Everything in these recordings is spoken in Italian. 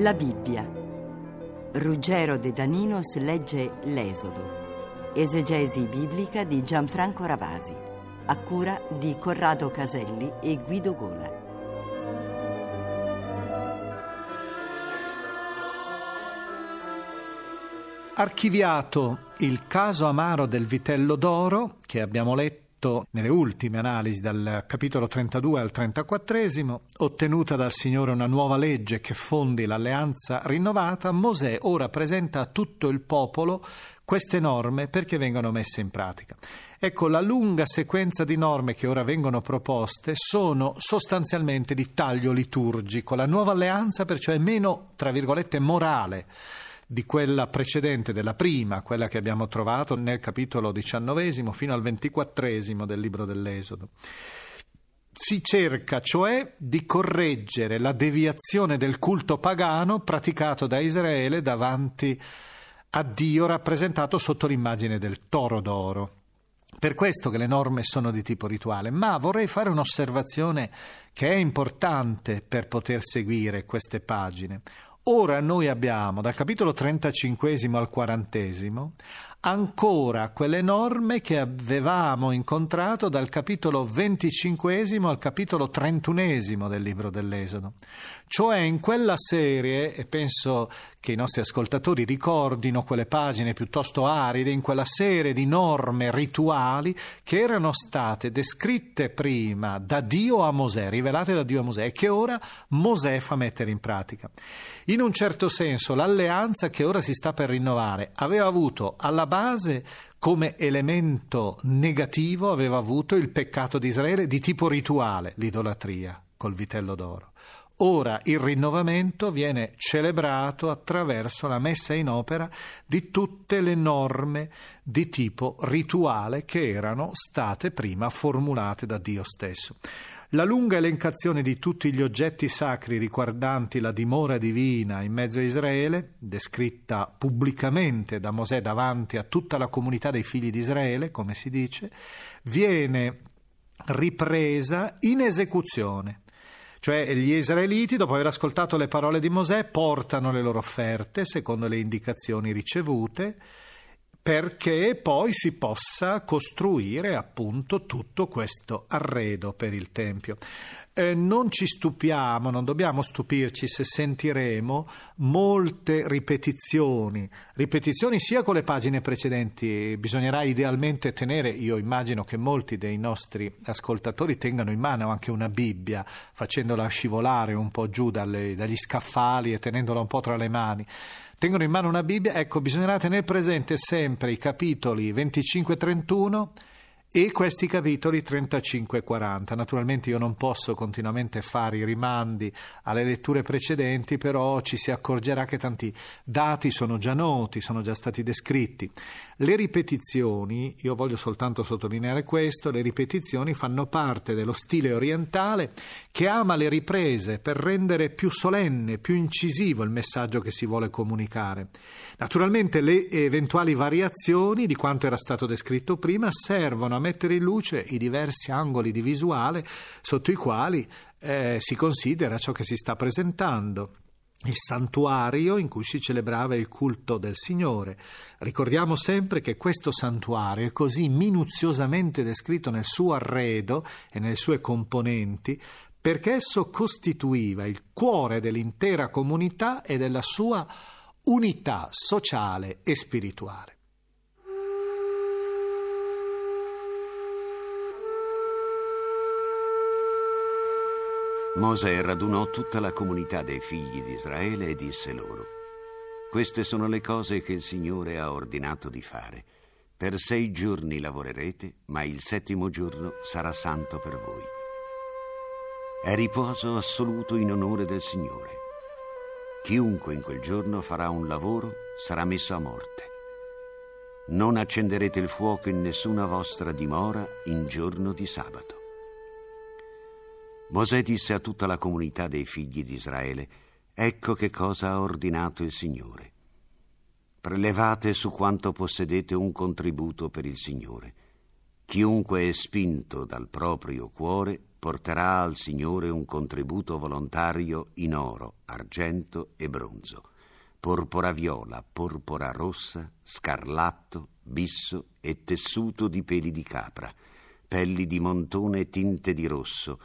La Bibbia. Ruggero De Daninos legge L'Esodo. Esegesi biblica di Gianfranco Ravasi. A cura di Corrado Caselli e Guido Gola. Archiviato il caso amaro del vitello d'oro che abbiamo letto nelle ultime analisi dal capitolo 32 al 34, ottenuta dal Signore una nuova legge che fondi l'alleanza rinnovata, Mosè ora presenta a tutto il popolo queste norme perché vengano messe in pratica. Ecco, la lunga sequenza di norme che ora vengono proposte sono sostanzialmente di taglio liturgico. La nuova alleanza perciò è meno, tra virgolette, morale di quella precedente, della prima, quella che abbiamo trovato nel capitolo diciannovesimo fino al ventiquattresimo del libro dell'Esodo. Si cerca cioè di correggere la deviazione del culto pagano praticato da Israele davanti a Dio rappresentato sotto l'immagine del toro d'oro. Per questo che le norme sono di tipo rituale, ma vorrei fare un'osservazione che è importante per poter seguire queste pagine. Ora noi abbiamo dal capitolo 35 al 40 ancora quelle norme che avevamo incontrato dal capitolo 25 al capitolo 31 del libro dell'Esodo. Cioè in quella serie, e penso che i nostri ascoltatori ricordino quelle pagine piuttosto aride, in quella serie di norme rituali che erano state descritte prima da Dio a Mosè, rivelate da Dio a Mosè, e che ora Mosè fa mettere in pratica. In un certo senso l'alleanza che ora si sta per rinnovare aveva avuto alla base come elemento negativo aveva avuto il peccato di Israele di tipo rituale, l'idolatria col vitello d'oro. Ora il rinnovamento viene celebrato attraverso la messa in opera di tutte le norme di tipo rituale che erano state prima formulate da Dio stesso. La lunga elencazione di tutti gli oggetti sacri riguardanti la dimora divina in mezzo a Israele, descritta pubblicamente da Mosè davanti a tutta la comunità dei figli di Israele, come si dice, viene ripresa in esecuzione. Cioè gli israeliti, dopo aver ascoltato le parole di Mosè, portano le loro offerte secondo le indicazioni ricevute perché poi si possa costruire appunto tutto questo arredo per il Tempio. Eh, non ci stupiamo, non dobbiamo stupirci se sentiremo molte ripetizioni, ripetizioni sia con le pagine precedenti, bisognerà idealmente tenere, io immagino che molti dei nostri ascoltatori tengano in mano anche una Bibbia, facendola scivolare un po' giù dalle, dagli scaffali e tenendola un po' tra le mani tengono in mano una Bibbia, ecco, bisognerà tenere presente sempre i capitoli 25 e 31 e questi capitoli 35 e 40. Naturalmente io non posso continuamente fare i rimandi alle letture precedenti, però ci si accorgerà che tanti dati sono già noti, sono già stati descritti. Le ripetizioni, io voglio soltanto sottolineare questo, le ripetizioni fanno parte dello stile orientale che ama le riprese per rendere più solenne, più incisivo il messaggio che si vuole comunicare. Naturalmente le eventuali variazioni di quanto era stato descritto prima servono a mettere in luce i diversi angoli di visuale sotto i quali eh, si considera ciò che si sta presentando il santuario in cui si celebrava il culto del Signore. Ricordiamo sempre che questo santuario è così minuziosamente descritto nel suo arredo e nelle sue componenti perché esso costituiva il cuore dell'intera comunità e della sua unità sociale e spirituale. Mosè radunò tutta la comunità dei figli di Israele e disse loro, Queste sono le cose che il Signore ha ordinato di fare. Per sei giorni lavorerete, ma il settimo giorno sarà santo per voi. È riposo assoluto in onore del Signore. Chiunque in quel giorno farà un lavoro sarà messo a morte. Non accenderete il fuoco in nessuna vostra dimora in giorno di sabato. Mosè disse a tutta la comunità dei figli di Israele, ecco che cosa ha ordinato il Signore. Prelevate su quanto possedete un contributo per il Signore. Chiunque è spinto dal proprio cuore porterà al Signore un contributo volontario in oro, argento e bronzo, porpora viola, porpora rossa, scarlatto, bisso e tessuto di peli di capra, pelli di montone tinte di rosso,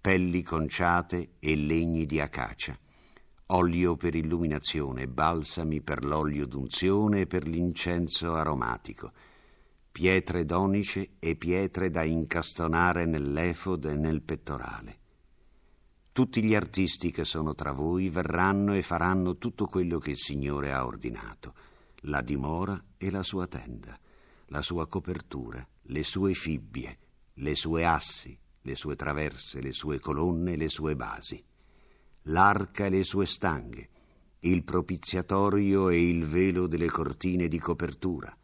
pelli conciate e legni di acacia, olio per illuminazione, balsami per l'olio d'unzione e per l'incenso aromatico, pietre donice e pietre da incastonare nell'efod e nel pettorale. Tutti gli artisti che sono tra voi verranno e faranno tutto quello che il Signore ha ordinato, la dimora e la sua tenda, la sua copertura, le sue fibbie, le sue assi, le sue traverse, le sue colonne le sue basi, l'arca e le sue stanghe, il propiziatorio e il velo delle cortine di copertura,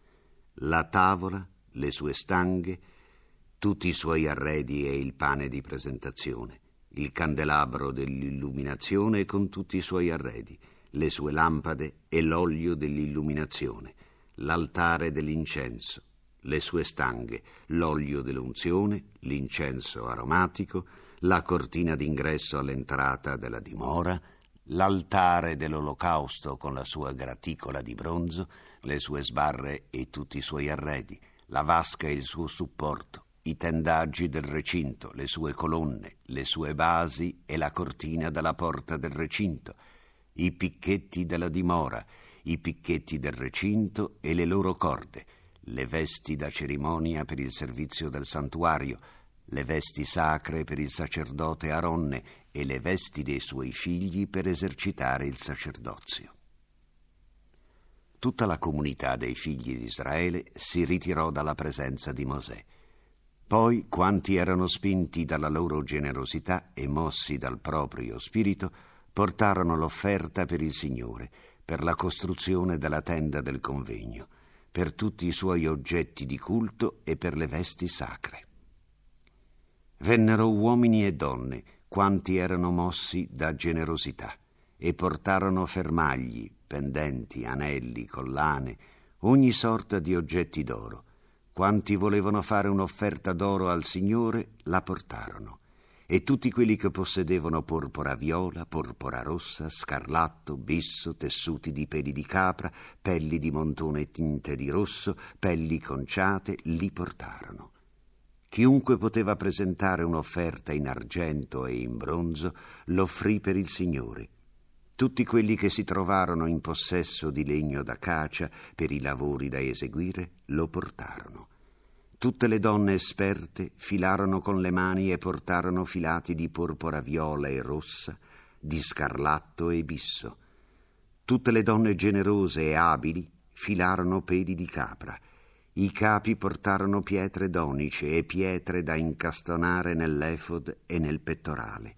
la tavola, le sue stanghe, tutti i suoi arredi e il pane di presentazione, il candelabro dell'illuminazione con tutti i suoi arredi, le sue lampade e l'olio dell'illuminazione, l'altare dell'incenso, le sue stanghe, l'olio dell'unzione, l'incenso aromatico, la cortina d'ingresso all'entrata della dimora, l'altare dell'olocausto con la sua graticola di bronzo, le sue sbarre e tutti i suoi arredi, la vasca e il suo supporto, i tendaggi del recinto, le sue colonne, le sue basi e la cortina dalla porta del recinto, i picchetti della dimora, i picchetti del recinto e le loro corde, le vesti da cerimonia per il servizio del santuario, le vesti sacre per il sacerdote Aronne e le vesti dei suoi figli per esercitare il sacerdozio. Tutta la comunità dei figli di Israele si ritirò dalla presenza di Mosè. Poi, quanti erano spinti dalla loro generosità e mossi dal proprio spirito, portarono l'offerta per il Signore, per la costruzione della tenda del convegno per tutti i suoi oggetti di culto e per le vesti sacre. Vennero uomini e donne, quanti erano mossi da generosità, e portarono fermagli, pendenti, anelli, collane, ogni sorta di oggetti d'oro. Quanti volevano fare un'offerta d'oro al Signore la portarono e tutti quelli che possedevano porpora viola, porpora rossa, scarlatto, bisso, tessuti di peli di capra, pelli di montone tinte di rosso, pelli conciate, li portarono. Chiunque poteva presentare un'offerta in argento e in bronzo l'offrì per il Signore. Tutti quelli che si trovarono in possesso di legno d'acacia per i lavori da eseguire lo portarono. Tutte le donne esperte filarono con le mani e portarono filati di porpora viola e rossa, di scarlatto e bisso. Tutte le donne generose e abili filarono peli di capra. I capi portarono pietre d'onice e pietre da incastonare nell'efod e nel pettorale,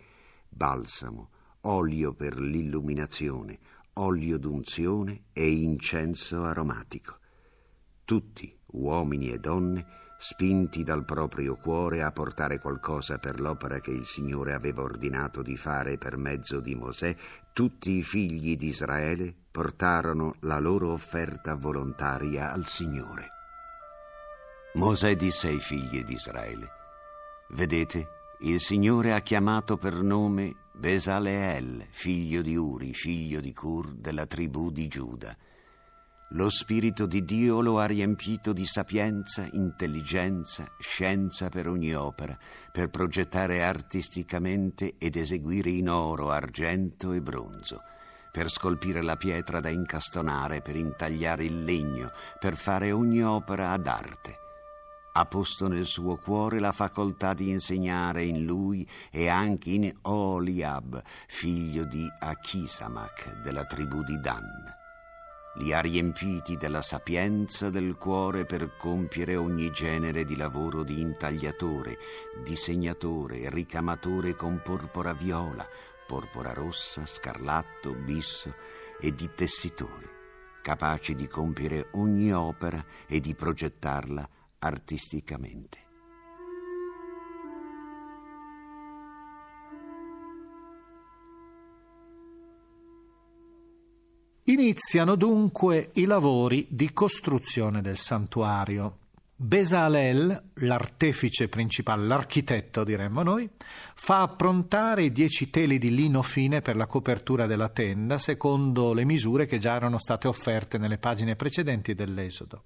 balsamo, olio per l'illuminazione, olio d'unzione e incenso aromatico. Tutti, uomini e donne, spinti dal proprio cuore a portare qualcosa per l'opera che il Signore aveva ordinato di fare per mezzo di Mosè, tutti i figli di Israele portarono la loro offerta volontaria al Signore. Mosè disse ai figli di Israele, Vedete, il Signore ha chiamato per nome Besaleel, figlio di Uri, figlio di Cur, della tribù di Giuda, lo Spirito di Dio lo ha riempito di sapienza, intelligenza, scienza per ogni opera, per progettare artisticamente ed eseguire in oro, argento e bronzo, per scolpire la pietra da incastonare, per intagliare il legno, per fare ogni opera ad arte. Ha posto nel suo cuore la facoltà di insegnare in lui e anche in Oliab, figlio di Achisamach della tribù di Dan li ha riempiti della sapienza del cuore per compiere ogni genere di lavoro di intagliatore, disegnatore, ricamatore con porpora viola, porpora rossa, scarlatto, bisso e di tessitore, capaci di compiere ogni opera e di progettarla artisticamente. Iniziano dunque i lavori di costruzione del santuario. Besalel, l'artefice principale, l'architetto diremmo noi, fa approntare i dieci teli di lino fine per la copertura della tenda secondo le misure che già erano state offerte nelle pagine precedenti dell'Esodo.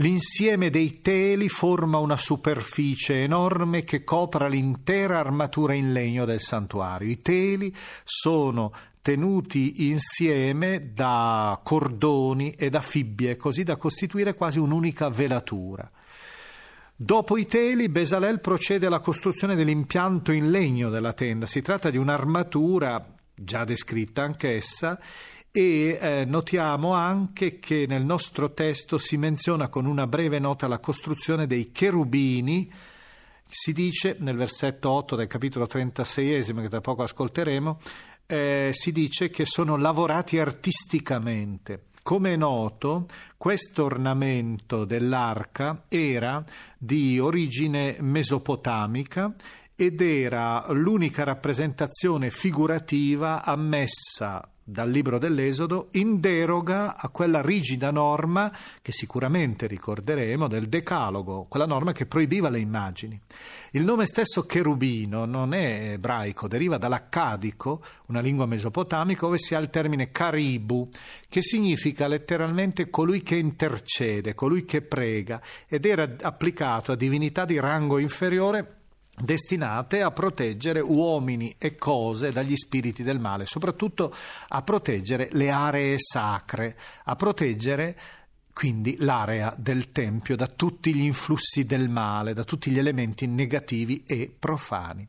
L'insieme dei teli forma una superficie enorme che copra l'intera armatura in legno del santuario. I teli sono tenuti insieme da cordoni e da fibbie, così da costituire quasi un'unica velatura. Dopo i teli, Besalel procede alla costruzione dell'impianto in legno della tenda. Si tratta di un'armatura già descritta anch'essa e eh, notiamo anche che nel nostro testo si menziona con una breve nota la costruzione dei cherubini. Si dice nel versetto 8 del capitolo 36, che tra poco ascolteremo, eh, si dice che sono lavorati artisticamente. Come è noto, questo ornamento dell'arca era di origine mesopotamica ed era l'unica rappresentazione figurativa ammessa dal libro dell'Esodo in deroga a quella rigida norma che sicuramente ricorderemo del Decalogo, quella norma che proibiva le immagini. Il nome stesso cherubino non è ebraico, deriva dall'accadico, una lingua mesopotamica, dove si ha il termine caribu, che significa letteralmente colui che intercede, colui che prega, ed era applicato a divinità di rango inferiore destinate a proteggere uomini e cose dagli spiriti del male, soprattutto a proteggere le aree sacre, a proteggere quindi l'area del Tempio da tutti gli influssi del male, da tutti gli elementi negativi e profani.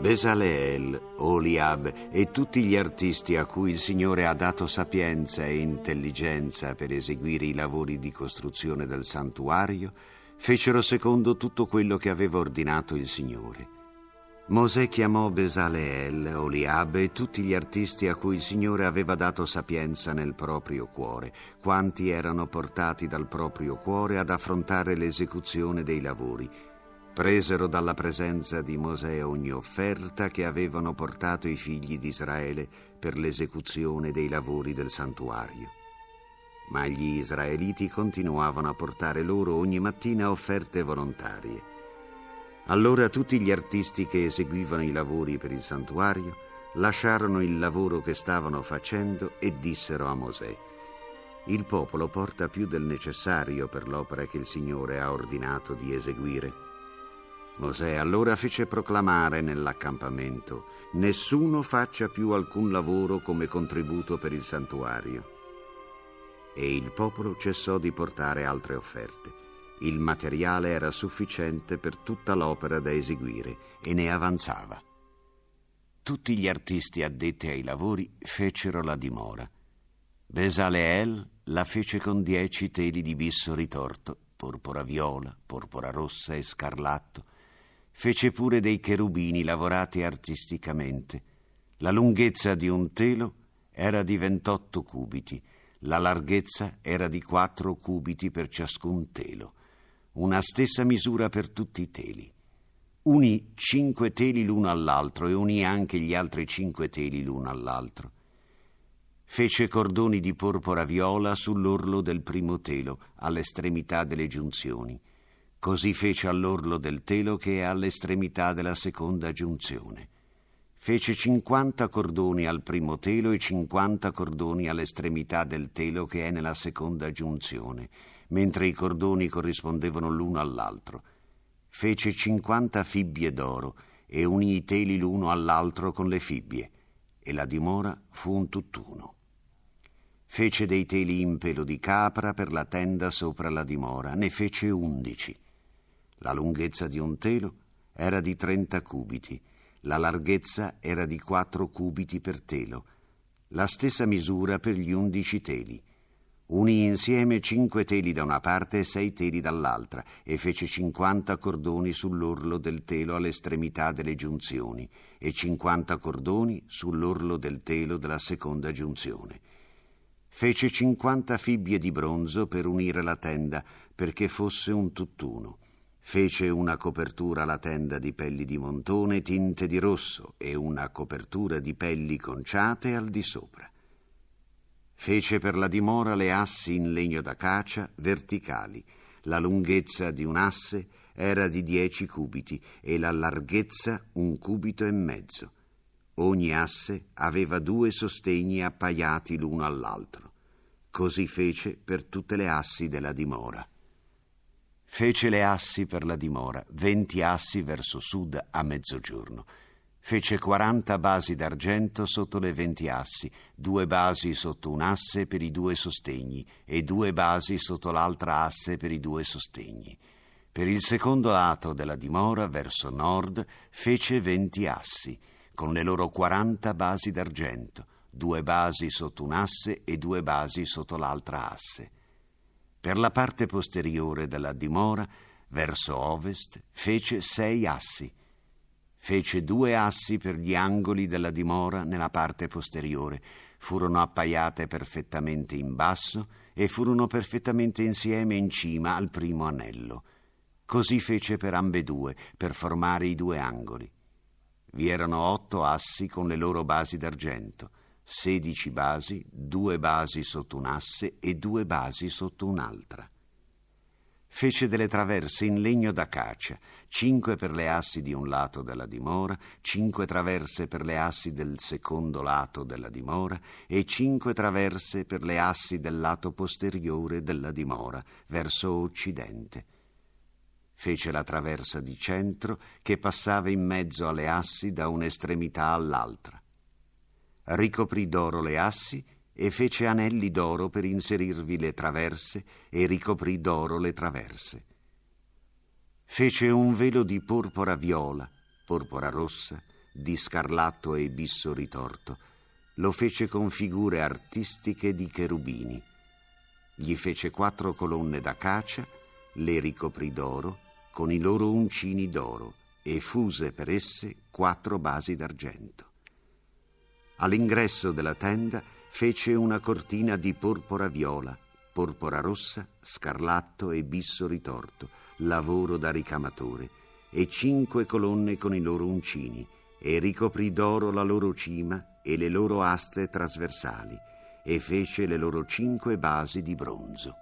Besaleel, Oliab e tutti gli artisti a cui il Signore ha dato sapienza e intelligenza per eseguire i lavori di costruzione del santuario, fecero secondo tutto quello che aveva ordinato il Signore. Mosè chiamò Besaleel, Oliab e tutti gli artisti a cui il Signore aveva dato sapienza nel proprio cuore, quanti erano portati dal proprio cuore ad affrontare l'esecuzione dei lavori, presero dalla presenza di Mosè ogni offerta che avevano portato i figli di Israele per l'esecuzione dei lavori del santuario. Ma gli israeliti continuavano a portare loro ogni mattina offerte volontarie. Allora tutti gli artisti che eseguivano i lavori per il santuario lasciarono il lavoro che stavano facendo e dissero a Mosè, il popolo porta più del necessario per l'opera che il Signore ha ordinato di eseguire. Mosè allora fece proclamare nell'accampamento, nessuno faccia più alcun lavoro come contributo per il santuario. E il popolo cessò di portare altre offerte. Il materiale era sufficiente per tutta l'opera da eseguire e ne avanzava. Tutti gli artisti addetti ai lavori fecero la dimora. Besaleel la fece con dieci teli di bisso ritorto, porpora viola, porpora rossa e scarlatto, Fece pure dei cherubini lavorati artisticamente. La lunghezza di un telo era di 28 cubiti, la larghezza era di 4 cubiti per ciascun telo, una stessa misura per tutti i teli. Unì cinque teli l'uno all'altro e unì anche gli altri cinque teli l'uno all'altro. Fece cordoni di porpora viola sull'orlo del primo telo, all'estremità delle giunzioni Così fece all'orlo del telo che è all'estremità della seconda giunzione. Fece cinquanta cordoni al primo telo e cinquanta cordoni all'estremità del telo che è nella seconda giunzione, mentre i cordoni corrispondevano l'uno all'altro. Fece cinquanta fibbie d'oro e unì i teli l'uno all'altro con le fibbie, e la dimora fu un tutt'uno. Fece dei teli in pelo di capra per la tenda sopra la dimora, ne fece undici. La lunghezza di un telo era di 30 cubiti, la larghezza era di 4 cubiti per telo, la stessa misura per gli undici teli. Unì insieme cinque teli da una parte e sei teli dall'altra e fece cinquanta cordoni sull'orlo del telo all'estremità delle giunzioni e cinquanta cordoni sull'orlo del telo della seconda giunzione. Fece cinquanta fibbie di bronzo per unire la tenda perché fosse un tutt'uno. Fece una copertura alla tenda di pelli di montone tinte di rosso e una copertura di pelli conciate al di sopra. Fece per la dimora le assi in legno d'acacia verticali. La lunghezza di un asse era di dieci cubiti e la larghezza un cubito e mezzo. Ogni asse aveva due sostegni appaiati l'uno all'altro. Così fece per tutte le assi della dimora. Fece le assi per la dimora, venti assi verso sud a mezzogiorno. Fece quaranta basi d'argento sotto le venti assi, due basi sotto un asse per i due sostegni e due basi sotto l'altra asse per i due sostegni. Per il secondo lato della dimora, verso nord, fece venti assi, con le loro quaranta basi d'argento, due basi sotto un asse e due basi sotto l'altra asse. Per la parte posteriore della dimora, verso ovest, fece sei assi. Fece due assi per gli angoli della dimora nella parte posteriore. Furono appaiate perfettamente in basso e furono perfettamente insieme in cima al primo anello. Così fece per ambedue, per formare i due angoli. Vi erano otto assi con le loro basi d'argento 16 basi, due basi sotto un asse e due basi sotto un'altra. Fece delle traverse in legno d'acacia, cinque per le assi di un lato della dimora, cinque traverse per le assi del secondo lato della dimora e cinque traverse per le assi del lato posteriore della dimora, verso occidente. Fece la traversa di centro che passava in mezzo alle assi da un'estremità all'altra. Ricoprì d'oro le assi e fece anelli d'oro per inserirvi le traverse e ricoprì d'oro le traverse. Fece un velo di porpora viola, porpora rossa, di scarlatto e bisso ritorto. Lo fece con figure artistiche di cherubini. Gli fece quattro colonne d'acacia, le ricoprì d'oro, con i loro uncini d'oro, e fuse per esse quattro basi d'argento. All'ingresso della tenda fece una cortina di porpora viola, porpora rossa, scarlatto e bisso ritorto, lavoro da ricamatore, e cinque colonne con i loro uncini, e ricoprì d'oro la loro cima e le loro aste trasversali, e fece le loro cinque basi di bronzo.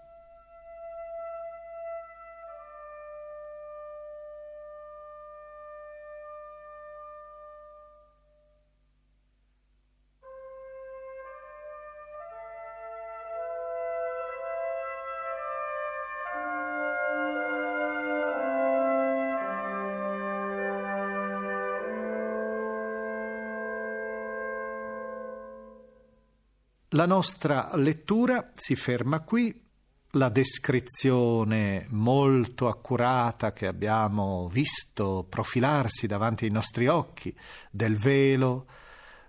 La nostra lettura si ferma qui. La descrizione molto accurata che abbiamo visto profilarsi davanti ai nostri occhi del velo,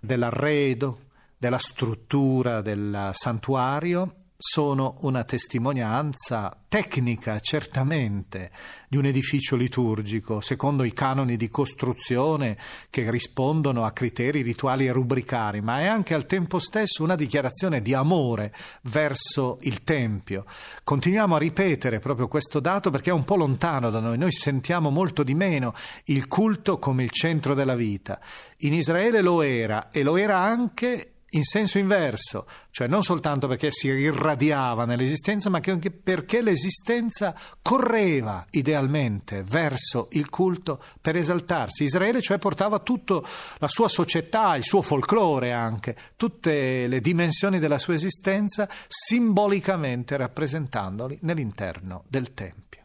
dell'arredo, della struttura del santuario sono una testimonianza tecnica, certamente, di un edificio liturgico, secondo i canoni di costruzione che rispondono a criteri rituali e rubricari, ma è anche al tempo stesso una dichiarazione di amore verso il Tempio. Continuiamo a ripetere proprio questo dato perché è un po' lontano da noi, noi sentiamo molto di meno il culto come il centro della vita. In Israele lo era e lo era anche in senso inverso, cioè non soltanto perché si irradiava nell'esistenza, ma anche perché l'esistenza correva idealmente verso il culto per esaltarsi. Israele cioè portava tutta la sua società, il suo folklore anche, tutte le dimensioni della sua esistenza simbolicamente rappresentandoli nell'interno del Tempio.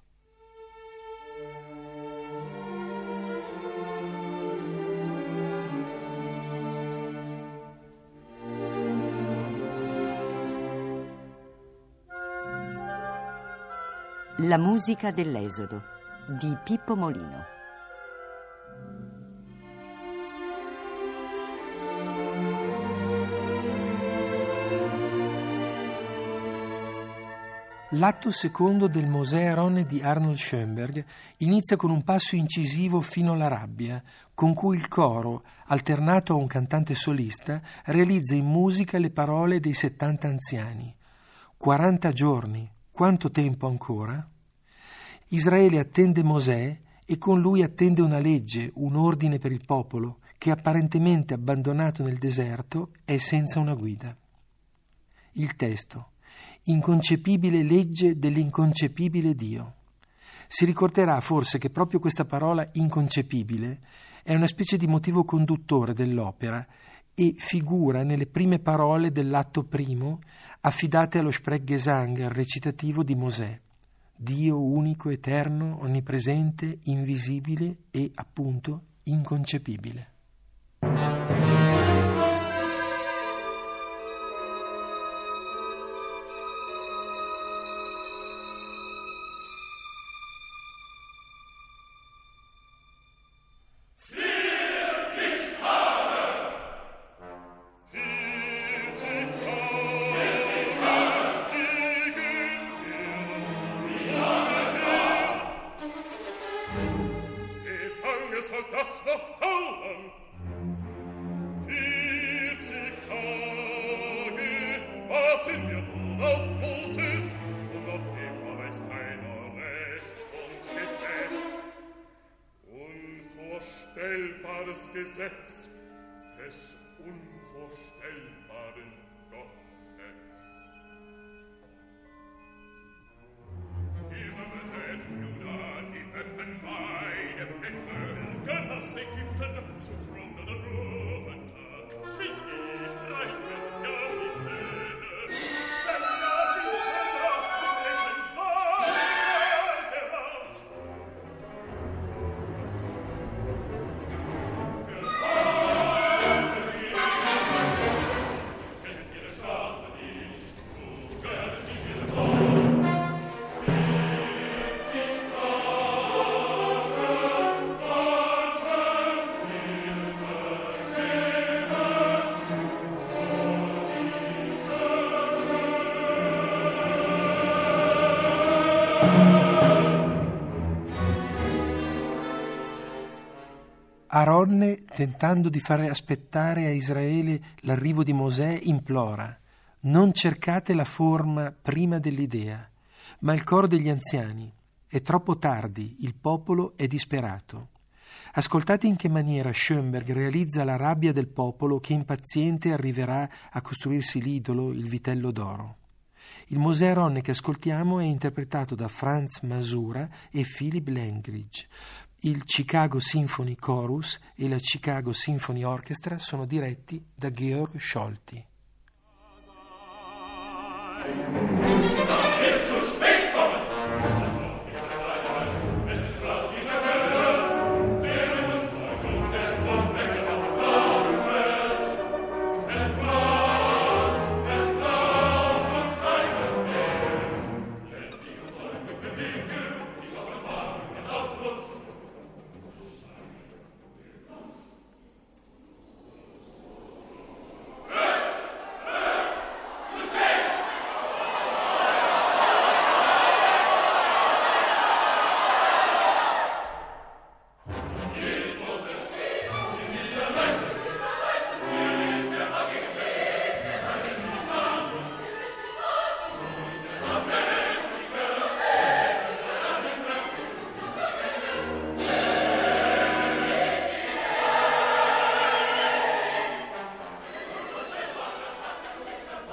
La musica dell'Esodo di Pippo Molino. L'atto secondo del Mosè Aronne di Arnold Schoenberg inizia con un passo incisivo fino alla rabbia, con cui il coro, alternato a un cantante solista, realizza in musica le parole dei 70 anziani. 40 giorni, quanto tempo ancora? Israele attende Mosè e con lui attende una legge, un ordine per il popolo, che apparentemente abbandonato nel deserto è senza una guida. Il testo. Inconcepibile legge dell'inconcepibile Dio. Si ricorderà forse che proprio questa parola inconcepibile è una specie di motivo conduttore dell'opera e figura nelle prime parole dell'atto primo affidate allo Sprechgesang, al recitativo di Mosè. Dio unico, eterno, onnipresente, invisibile e appunto inconcepibile. Aronne, tentando di fare aspettare a Israele l'arrivo di Mosè, implora: Non cercate la forma prima dell'idea, ma il coro degli anziani. È troppo tardi, il popolo è disperato. Ascoltate in che maniera Schoenberg realizza la rabbia del popolo che impaziente arriverà a costruirsi l'idolo, il vitello d'oro. Il Mosè Aronne che ascoltiamo è interpretato da Franz Masura e Philip Langridge. Il Chicago Symphony Chorus e la Chicago Symphony Orchestra sono diretti da Georg Scholti.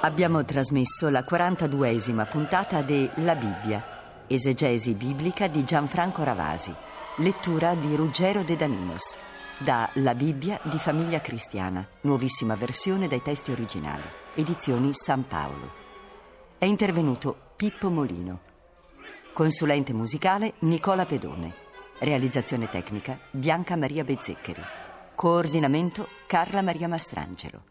Abbiamo trasmesso la 42esima puntata de La Bibbia, esegesi biblica di Gianfranco Ravasi, lettura di Ruggero De Daninos, da La Bibbia di Famiglia Cristiana, nuovissima versione dai testi originali, edizioni San Paolo. È intervenuto Pippo Molino, consulente musicale Nicola Pedone, realizzazione tecnica Bianca Maria Bezzeccheri, coordinamento Carla Maria Mastrangelo.